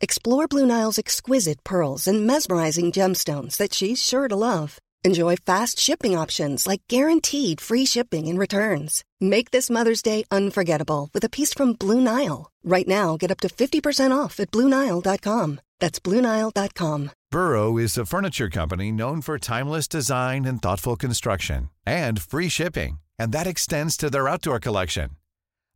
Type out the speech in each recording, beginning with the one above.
Explore Blue Nile's exquisite pearls and mesmerizing gemstones that she's sure to love. Enjoy fast shipping options like guaranteed free shipping and returns. Make this Mother's Day unforgettable with a piece from Blue Nile. Right now, get up to 50% off at BlueNile.com. That's BlueNile.com. Burrow is a furniture company known for timeless design and thoughtful construction and free shipping, and that extends to their outdoor collection.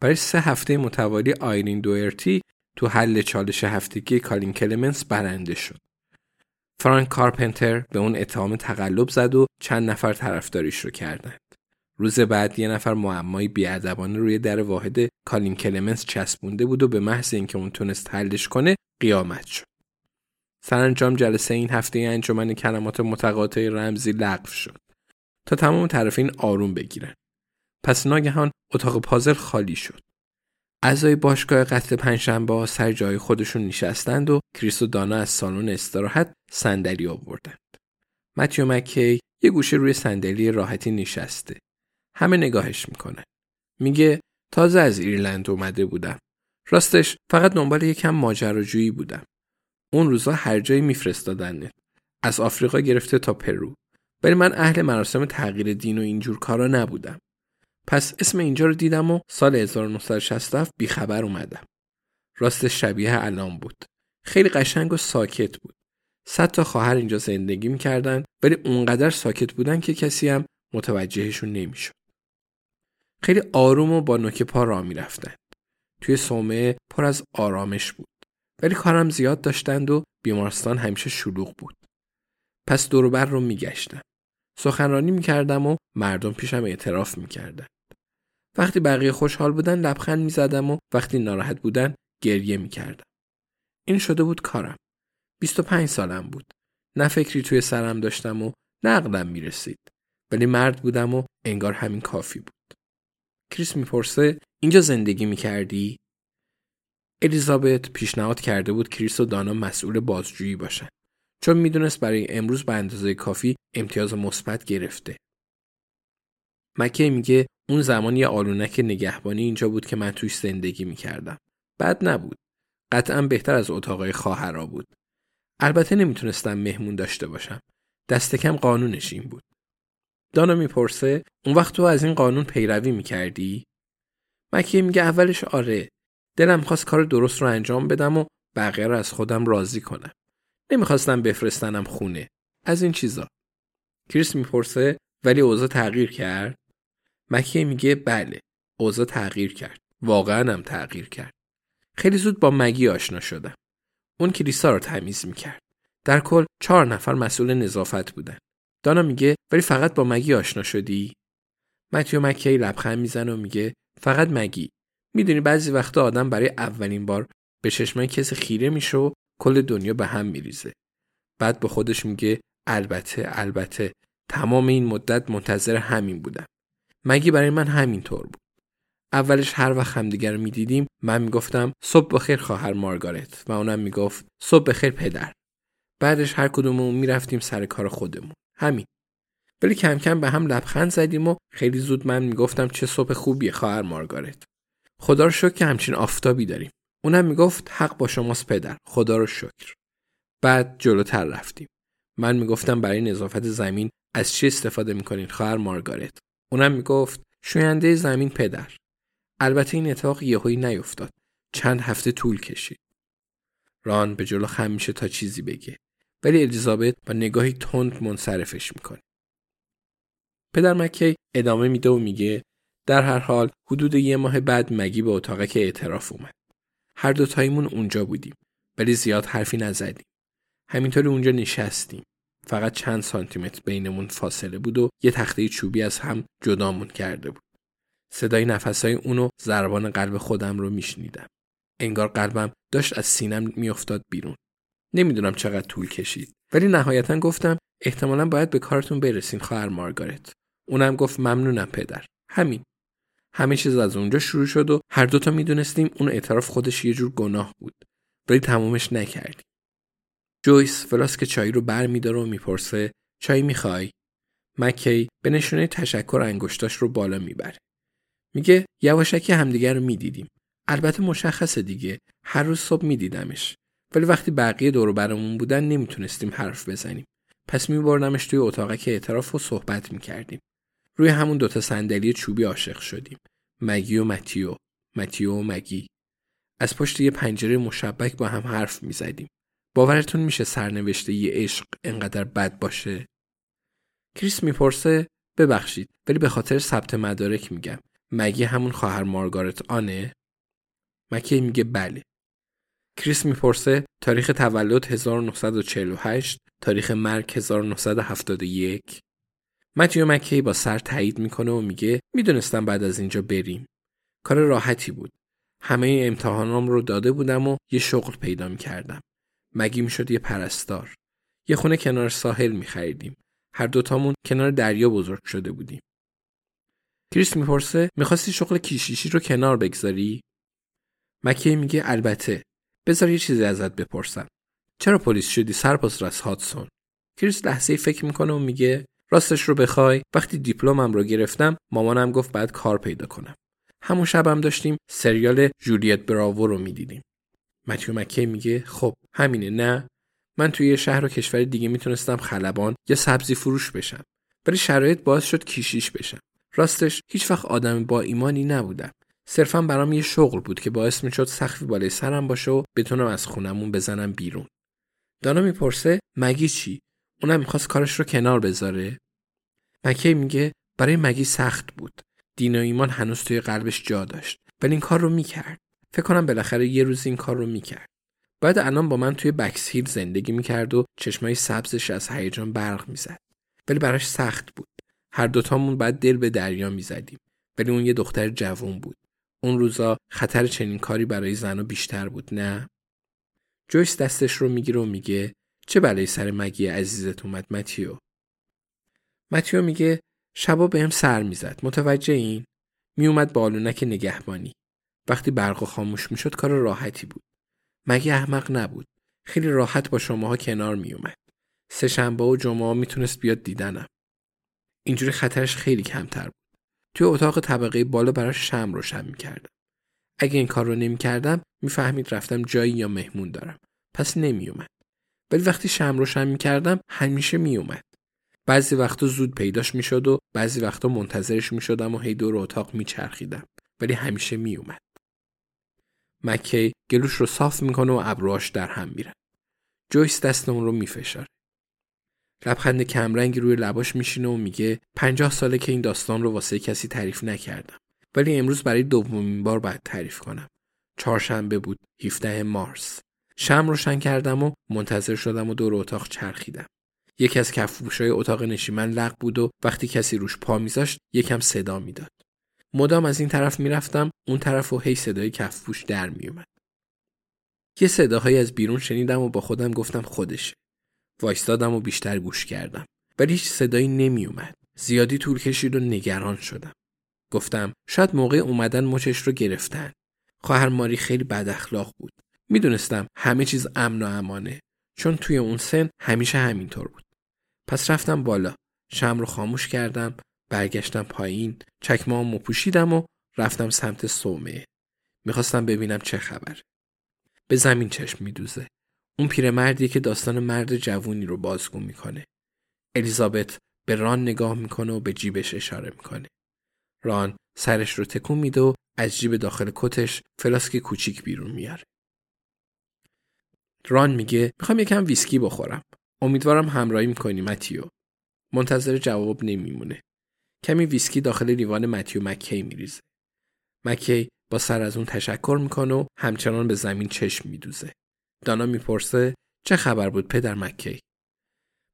برای سه هفته متوالی آیرین دوئرتی تو حل چالش هفتگی کالین کلمنس برنده شد. فرانک کارپنتر به اون اتهام تقلب زد و چند نفر طرفداریش رو کردند. روز بعد یه نفر معمایی بیادبانه روی در واحد کالین کلمنس چسبونده بود و به محض اینکه اون تونست حلش کنه قیامت شد. سرانجام جلسه این هفته انجمن کلمات متقاطع رمزی لغو شد تا تمام طرفین آروم بگیرن. پس ناگهان اتاق پازل خالی شد. اعضای باشگاه قتل پنجشنبه سر جای خودشون نشستند و کریس و دانا از سالن استراحت صندلی آوردند. متیو مکی یه گوشه روی صندلی راحتی نشسته. همه نگاهش می‌کنن. میگه تازه از ایرلند اومده بودم. راستش فقط دنبال یکم ماجراجویی بودم. اون روزا هر جایی میفرستادن. از آفریقا گرفته تا پرو. ولی من اهل مراسم تغییر دین و اینجور کارا نبودم. پس اسم اینجا رو دیدم و سال 1967 بیخبر اومدم. راست شبیه الان بود. خیلی قشنگ و ساکت بود. صد تا خواهر اینجا زندگی می‌کردن ولی اونقدر ساکت بودن که کسی هم متوجهشون نمی‌شد. خیلی آروم و با نوک پا راه می‌رفتند. توی صومعه پر از آرامش بود. ولی کارم زیاد داشتند و بیمارستان همیشه شلوغ بود. پس دوروبر رو میگشتم. سخنرانی می‌کردم و مردم پیشم اعتراف می‌کردن. وقتی بقیه خوشحال بودن لبخند می‌زدم و وقتی ناراحت بودن گریه می‌کردم. این شده بود کارم. 25 سالم بود. نه فکری توی سرم داشتم و نقدم می‌رسید. ولی مرد بودم و انگار همین کافی بود. کریس می‌پرسه اینجا زندگی می‌کردی؟ الیزابت پیشنهاد کرده بود کریس و دانا مسئول بازجویی باشن. چون می‌دونست برای امروز به اندازه کافی امتیاز مثبت گرفته. مکه میگه اون زمان یه آلونک نگهبانی اینجا بود که من توش زندگی می‌کردم. بد نبود. قطعا بهتر از اتاقای خواهرا بود. البته نمی‌تونستم مهمون داشته باشم. دست کم قانونش این بود. دانا می‌پرسه اون وقت تو از این قانون پیروی می‌کردی؟ مکیه میگه اولش آره. دلم خواست کار درست رو انجام بدم و بقیه رو از خودم راضی کنم. نمی‌خواستم بفرستنم خونه. از این چیزا. کریس می‌پرسه ولی اوضاع تغییر کرد؟ مکیه میگه بله. اوضاع تغییر کرد. واقعا هم تغییر کرد. خیلی زود با مگی آشنا شدم. اون کلیسا رو تمیز می‌کرد. در کل چهار نفر مسئول نظافت بودن. دانا میگه ولی فقط با مگی آشنا شدی؟ متیو مکی لبخند می‌زنه و میگه فقط مگی. می‌دونی بعضی وقتا آدم برای اولین بار به چشمای کسی خیره میشه و کل دنیا به هم میریزه. بعد به خودش میگه البته البته تمام این مدت منتظر همین بودم. مگی برای من همین طور بود. اولش هر وقت همدیگر رو می‌دیدیم من می‌گفتم صبح بخیر خواهر مارگارت و اونم می‌گفت صبح بخیر پدر. بعدش هر کدوممون می‌رفتیم سر کار خودمون. همین. ولی کم کم به هم لبخند زدیم و خیلی زود من می‌گفتم چه صبح خوبیه خواهر مارگارت. خدا رو شکر که همچین آفتابی داریم. اونم می‌گفت حق با شماست پدر. خدا رو شکر. بعد جلوتر رفتیم. من می‌گفتم برای نظافت زمین از چی استفاده می‌کنین خواهر مارگارت. اونم می‌گفت شوینده زمین پدر. البته این اتفاق یهویی نیفتاد. چند هفته طول کشید. ران به جلو خم میشه تا چیزی بگه. ولی الیزابت با نگاهی تند منصرفش می‌کنه. پدر مکی ادامه میده و میگه در هر حال حدود یه ماه بعد مگی به اتاق که اعتراف اومد. هر دو تایمون اونجا بودیم ولی زیاد حرفی نزدیم. همینطور اونجا نشستیم. فقط چند سانتیمتر بینمون فاصله بود و یه تخته چوبی از هم جدامون کرده بود. صدای نفسهای اونو ضربان قلب خودم رو میشنیدم. انگار قلبم داشت از سینم میافتاد بیرون. نمی‌دونم چقدر طول کشید ولی نهایتا گفتم احتمالا باید به کارتون برسین خواهر مارگارت. اونم گفت ممنونم پدر. همین. همه چیز از اونجا شروع شد و هر دوتا می‌دونستیم اون اعتراف خودش یه جور گناه بود. ولی تمومش نکردیم. جویس فلاسک چای رو بر میداره و می‌پرسه چای می‌خوای؟ مکی به نشونه تشکر انگشتاش رو بالا می‌بره. میگه یواشکی همدیگر رو می‌دیدیم. البته مشخصه دیگه هر روز صبح میدیدمش. ولی وقتی بقیه دور برامون بودن نمی‌تونستیم حرف بزنیم. پس میبردمش توی اتاق که اعتراف و صحبت می‌کردیم. روی همون دوتا صندلی چوبی عاشق شدیم. مگی و متیو. متیو و مگی. از پشت یه پنجره مشبک با هم حرف می‌زدیم. باورتون میشه سرنوشته یه عشق انقدر بد باشه؟ کریس می‌پرسه ببخشید ولی به خاطر ثبت مدارک میگم. مگی همون خواهر مارگارت آنه؟ مکی میگه بله. کریس می‌پرسه تاریخ تولد 1948 تاریخ مرگ 1971 متیو مکی با سر تایید می‌کنه و میگه می‌دونستم بعد از اینجا بریم کار راحتی بود همه امتحانام رو داده بودم و یه شغل پیدا می‌کردم مگی می‌شد یه پرستار. یه خونه کنار ساحل میخریدیم. هر دوتامون کنار دریا بزرگ شده بودیم. کریس می‌پرسه می‌خواستی شغل کیشیشی رو کنار بگذاری؟ مکی میگه البته. بذار یه چیزی ازت بپرسم. چرا پلیس شدی سرپاس رس هاتسون کریس لحظه فکر می‌کنه و میگه راستش رو بخوای. وقتی دیپلمم رو گرفتم مامانم گفت بعد کار پیدا کنم. همون شبم داشتیم سریال جولیت براوو رو می‌دیدیم. متیو مکی میگه خب همینه نه؟ من توی یه شهر و کشور دیگه می‌تونستم خلبان یا سبزی فروش بشم ولی شرایط باعث شد کیشیش بشم. راستش هیچ وقت آدم با ایمانی نبودم. صرفا برام یه شغل بود که باعث می‌شد سخفی بالای سرم باشه و بتونم از خونمون بزنم بیرون. دانا می‌پرسه مگی چی؟ اونم می‌خواست کارش رو کنار بذاره؟ مکی میگه برای مگی سخت بود. دین و ایمان هنوز توی قلبش جا داشت ولی این کار رو می‌کرد. فکر کنم بالاخره یه روز این کار رو می‌کرد. بعد الان با من توی بکسهیل زندگی می‌کرد و چشمای سبزش از هیجان برق می‌زد. ولی براش سخت بود. هر دوتامون بعد دل به دریا می‌زدیم. ولی اون یه دختر جوون بود. اون روزا خطر چنین کاری برای زنها بیشتر بود نه؟ جویس دستش رو می‌گیره و میگه چه بلایی سر مگی عزیزت اومد متیو؟ متیو میگه شبا بهم سر می‌زد. متوجه این میومد بالونک نگهبانی. وقتی برق خاموش می‌شد کار راحتی بود. مگه احمق نبود. خیلی راحت با شماها کنار میومد سه شنبه و جمعه می‌تونست بیاد دیدنم. اینجوری خطرش خیلی کمتر بود. توی اتاق طبقه بالا براش شم روشن می‌کردم. اگه این کار رو نمی‌کردم می‌فهمید رفتم جایی یا مهمون دارم. پس نمیومد ولی وقتی شم روشن می‌کردم همیشه میومد بعضی وقتا زود پیداش می‌شد و بعضی وقتا منتظرش می‌شدم و هی دور اتاق میچرخیدم. ولی همیشه میومد مکی گلوش رو صاف می‌کنه و ابروهاش در هم میره جویس دست اون رو میفشاره. لبخند کمرنگی روی لباش میشینه و میگه پنجاه ساله که این داستان رو واسه کسی تعریف نکردم. ولی امروز برای دومین بار باید تعریف کنم. چهارشنبه بود 17 مارس. شم روشن کردم و منتظر شدم و دور اتاق چرخیدم. یکی از کفپوشای اتاق نشیمن لق بود و وقتی کسی روش پا میذاشت یکم صدا می‌داد. مدام از این طرف می‌رفتم اون طرف و هی صدای کفپوش در میومد یه صداهایی از بیرون شنیدم و با خودم گفتم خودشه. وایستادم و بیشتر گوش کردم. ولی هیچ صدایی نمیومد زیادی طول کشید و نگران شدم. گفتم شاید موقع اومدن مچش رو گرفتن. خواهر ماری خیلی بد اخلاق بود. می‌دونستم همه چیز امن و امانه. چون توی اون سن همیشه همینطور بود. پس رفتم بالا. شم رو خاموش کردم. برگشتم پایین چکمامو پوشیدم و رفتم سمت صومعه می‌خواستم ببینم چه خبر به زمین چشم میدوزه اون پیرمردی که داستان مرد جوونی رو بازگو می‌کنه. الیزابت به ران نگاه می‌کنه و به جیبش اشاره می‌کنه. ران سرش رو تکون میده و از جیب داخل کتش فلاسک کوچیک بیرون میاره. ران میگه می‌خوام یکم ویسکی بخورم. امیدوارم همراهی می‌کنی متیو. منتظر جواب نمیمونه. کمی ویسکی داخل لیوان متیو مکی میریزه. مکی با سر از اون تشکر می‌کنه و همچنان به زمین چشم میدوزه. دانا می‌پرسه چه خبر بود پدر مکی؟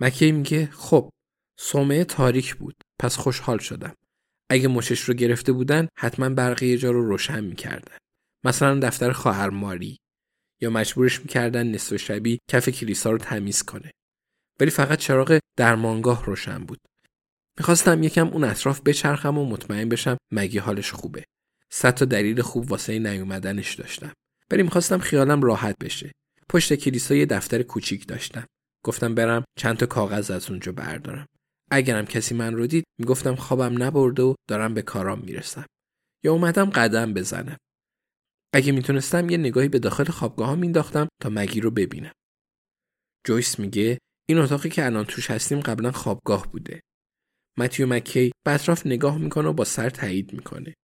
مکی میگه خب سومه تاریک بود پس خوشحال شدم. اگه مشش رو گرفته بودن حتما برقی جا رو روشن می‌کردن. مثلا دفتر خواهر ماری یا مجبورش می‌کردن نصف شبی کف کلیسا رو تمیز کنه. ولی فقط چراغ درمانگاه روشن بود. می‌خواستم یکم اون اطراف بچرخم و مطمئن بشم مگی حالش خوبه. صد تا دلیل خوب واسه نیومدنش داشتم. ولی می‌خواستم خیالم راحت بشه. پشت کلیسا یه دفتر کوچیک داشتم. گفتم برم چند تا کاغذ از اونجا بردارم. اگرم کسی من رو دید می‌گفتم خوابم نبرده و دارم به کارام می‌رسم. یا اومدم قدم بزنم. اگه می‌تونستم یه نگاهی به داخل خوابگاه ها مینداختم تا مگی رو ببینم. جویس میگه این اتاقی که الان توش هستیم قبلا خوابگاه بوده. متیو مکی به اطراف نگاه می‌کنه و با سر تایید می‌کنه.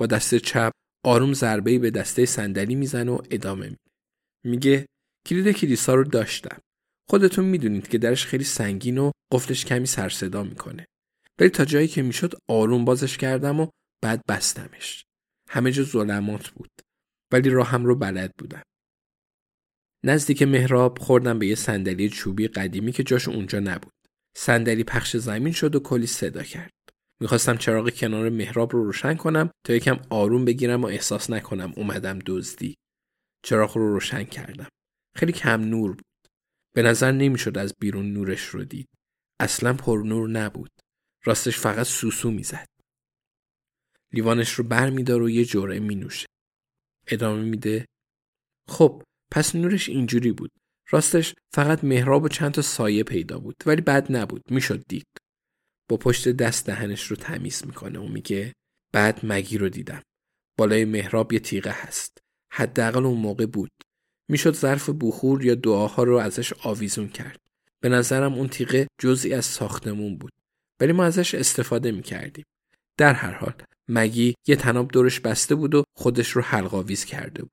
با دست چپ آروم ضربه‌ای به دسته صندلی می‌زنه و ادامه میده. میگه کلید کلیسا رو داشتم. خودتون می‌دونید که درش خیلی سنگین و قفلش کمی سر صدا می‌کنه. ولی تا جایی که می‌شد آروم بازش کردم و بعد بستمش. همه جا ظلمات بود. ولی راهم رو بلد بودم. نزدیک محراب خوردم به یه صندلی چوبی قدیمی که جاش اونجا نبود. صندلی پخش زمین شد و کلی صدا کرد. می‌خواستم چراغ کنار محراب رو روشن کنم تا یکم آروم بگیرم و احساس نکنم اومدم دزدی. چراغ رو روشن کردم. خیلی کم نور بود. به نظر نمی‌شد از بیرون نورش رو دید. اصلا پر نور نبود. راستش فقط سوسو می‌زد. لیوانش رو بر میدار و یه جوره می نوشه. ادامه میده. خب پس نورش اینجوری بود. راستش فقط محراب و چند تا سایه پیدا بود ولی بد نبود می‌شد دید. با پشت دست دهنش رو تمیز می‌کنه و میگه بعد مگی رو دیدم. بالای محراب یه تیغه هست. حداقل اون موقع بود. می‌شد ظرف بخور یا دعاها رو ازش آویزون کرد. به نظرم اون تیغه جزئی از ساختمون بود. ولی ما ازش استفاده می‌کردیم. در هر حال مگی یه تناب دورش بسته بود و خودش رو حلقاویز کرده بود.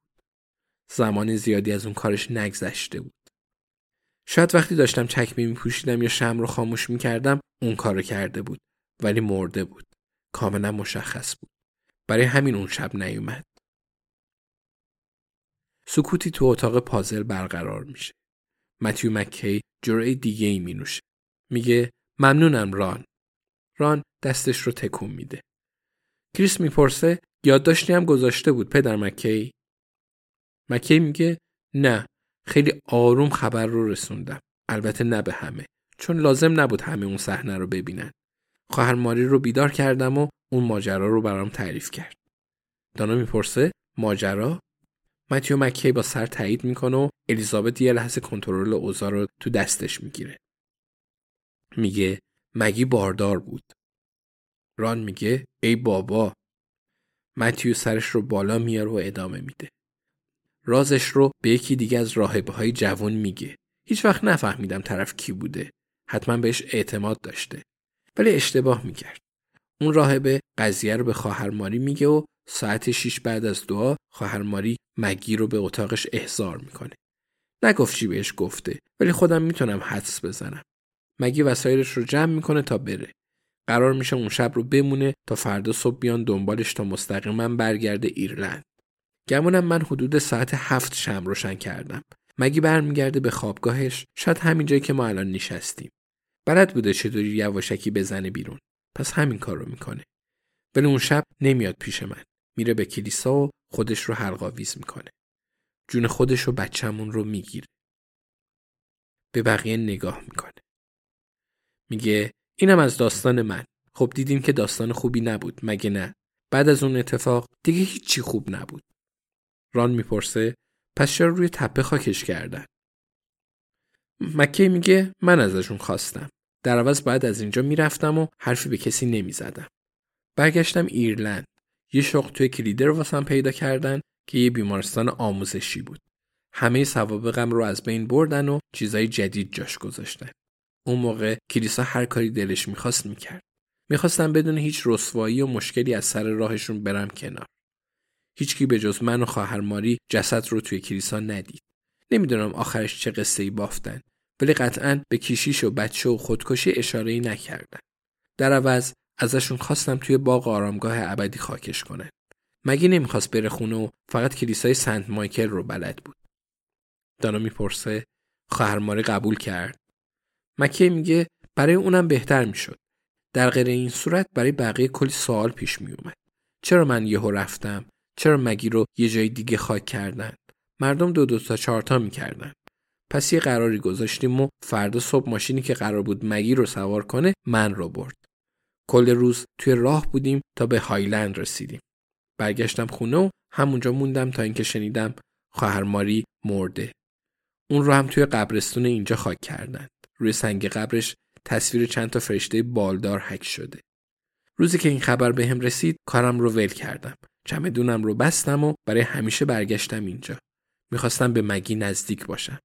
زمان زیادی از اون کارش نگذشته بود. شاید وقتی داشتم چکمه می پوشیدم یا شم رو خاموش می کردم اون کارو کرده بود ولی مرده بود. کاملا مشخص بود. برای همین اون شب نیومد. سکوتی تو اتاق پازل برقرار میشه. متیو مکی جرعه دیگه ای می نوشه. میگه ممنونم ران. ران دستش رو تکون میده. کریس می‌پرسه یادداشتی هم گذاشته بود پدر مکی؟ مکی میگه نه خیلی آروم خبر رو رسوندم. البته نه به همه چون لازم نبود همه اون صحنه رو ببینن. خواهر ماری رو بیدار کردم و اون ماجرا رو برام تعریف کرد. دانا می‌پرسه ماجرا متیو مکی با سر تایید می‌کنه و الیزابت یه لحظه کنترل اوضاع رو تو دستش می‌گیره. میگه مگی باردار بود. ران میگه ای بابا متیو سرش رو بالا میاره و ادامه میده. رازش رو به یکی دیگه از راهبه های جوان میگه. هیچ وقت نفهمیدم طرف کی بوده. حتما بهش اعتماد داشته. ولی اشتباه می‌کرد. اون راهبه قضیه رو به خواهر ماری میگه و ساعت 6 بعد از دعا خواهر ماری مگی رو به اتاقش احضار می‌کنه. نگفت چی بهش گفته ولی خودم می‌تونم حدس بزنم. مگی وسایلش رو جمع می‌کنه تا بره. قرار میشه اون شب رو بمونه تا فردا صبح بیان دنبالش تا مستقیما برگرده ایرلند. گمونم من حدود ساعت هفت شم روشن کردم. مگی برمیگرده به خوابگاهش شاید همین جایی که ما الان نشستیم. بلد بوده چطوری یواشکی بزنه بیرون. پس همین کار رو می‌کنه. ولی اون شب نمیاد پیش من. میره به کلیسا و خودش رو حلقاویز می‌کنه. جون خودش و بچهمون رو می‌گیره. به بقیه نگاه می‌کنه. میگه اینم از داستان من. خب دیدیم که داستان خوبی نبود مگه نه؟ بعد از اون اتفاق دیگه هیچی خوب نبود. ران می‌پرسه پس چرا روی تپه خاکش کردن؟ مکی میگه من ازشون خواستم. در عوض بعد از اینجا می‌رفتم و حرفی به کسی نمی‌زدم. برگشتم ایرلند. یه شغل توی کلیدر واسم پیدا کردن که یه بیمارستان آموزشی بود. همه سوابقم رو از بین بردن و چیزای جدید جاش گذاشتن. اون موقع کلیسا هر کاری دلش می‌خواست می‌کرد. می‌خواستم بدون هیچ رسوایی و مشکلی از سر راهشون برم کنار. هیچکی به جز من و خواهر ماری جسد رو توی کلیسا ندید. نمی‌دونم آخرش چه قصه ای بافتن ولی قطعا به کیشیش و بچه و خودکشی اشاره ای نکردن. در عوض ازشون خواستم توی باغ آرامگاه ابدی خاکش کنن. مگه نمی‌خواست بره خونه و فقط کلیسای سنت مایکل رو بلد بود. دانا می‌پرسه خواهر ماری قبول کرد. مکه میگه برای اونم بهتر می‌شد. در غیر این صورت برای بقیه کلی سوال پیش میومد. چرا من یهو رفتم؟ چرا مگی رو یه جای دیگه خاک کردن؟ مردم دو دو تا چهارتا می‌کردن. پس یه قراری گذاشتیم و فردا صبح ماشینی که قرار بود مگی رو سوار کنه من رو برد. کل روز توی راه بودیم تا به هایلند رسیدیم. برگشتم خونه و همونجا موندم تا اینکه شنیدم خواهر ماری مرده. اون رو هم توی قبرستون اینجا خاک کردند. روی سنگ قبرش تصویر چند تا فرشته بالدار حک شده. روزی که این خبر به هم رسید کارم رو ول کردم. چمدونم رو بستم و برای همیشه برگشتم اینجا. می‌خواستم به مگی نزدیک باشم.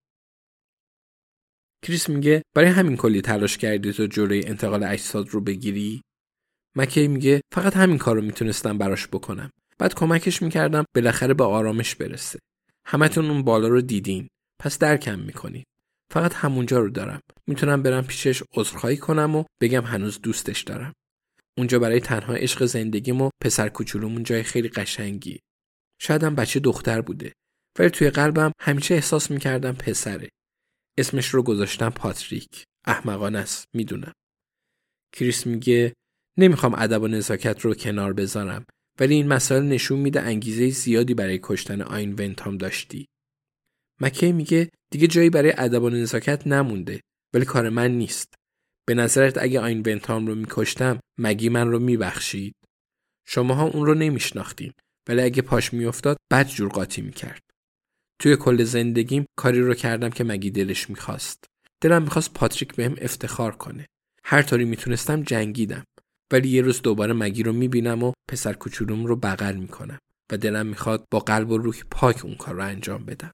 کریس میگه برای همین کلی تلاش کردی تو جلوی انتقال اجساد رو بگیری؟ مکی میگه فقط همین کار رو می‌تونستم براش بکنم. بعد کمکش می‌کردم بالاخره به آرامش برسه. همتون اون بالا رو دیدین. پس درکم می‌کنید. فقط همونجا رو دارم. می‌تونم برم پیشش عذرخواهی کنم و بگم هنوز دوستش دارم. اونجا برای تنها عشق زندگیم و پسر کوچولومون جای خیلی قشنگی. شایدم بچه دختر بوده. ولی توی قلبم همیشه احساس می‌کردم پسره. اسمش رو گذاشتم پاتریک. احمقانه است. می‌دونم. کریس میگه نمی‌خوام ادب و نزاکت رو کنار بذارم ولی این مسائل نشون میده انگیزه زیادی برای کشتن آین ونتام داشتی. مکی میگه دیگه جایی برای ادب و نزاکت نمونده ولی کار من نیست. به نظرت اگه آین ونتام رو میکشتم مگی من رو میبخشید؟ شماها اون رو نمیشناختین ولی اگه پاش میافتاد بد جور قاطی می‌کرد. توی کل زندگیم کاری رو کردم که مگی دلش می‌خواست. دلم می‌خواست پاتریک بهم افتخار کنه. هر طوری می‌تونستم جنگیدم. ولی یه روز دوباره مگی رو می‌بینم و پسر کوچولوم رو بغل می‌کنم و دلم می‌خواد با قلب و روح پاک اون کار رو انجام بدم.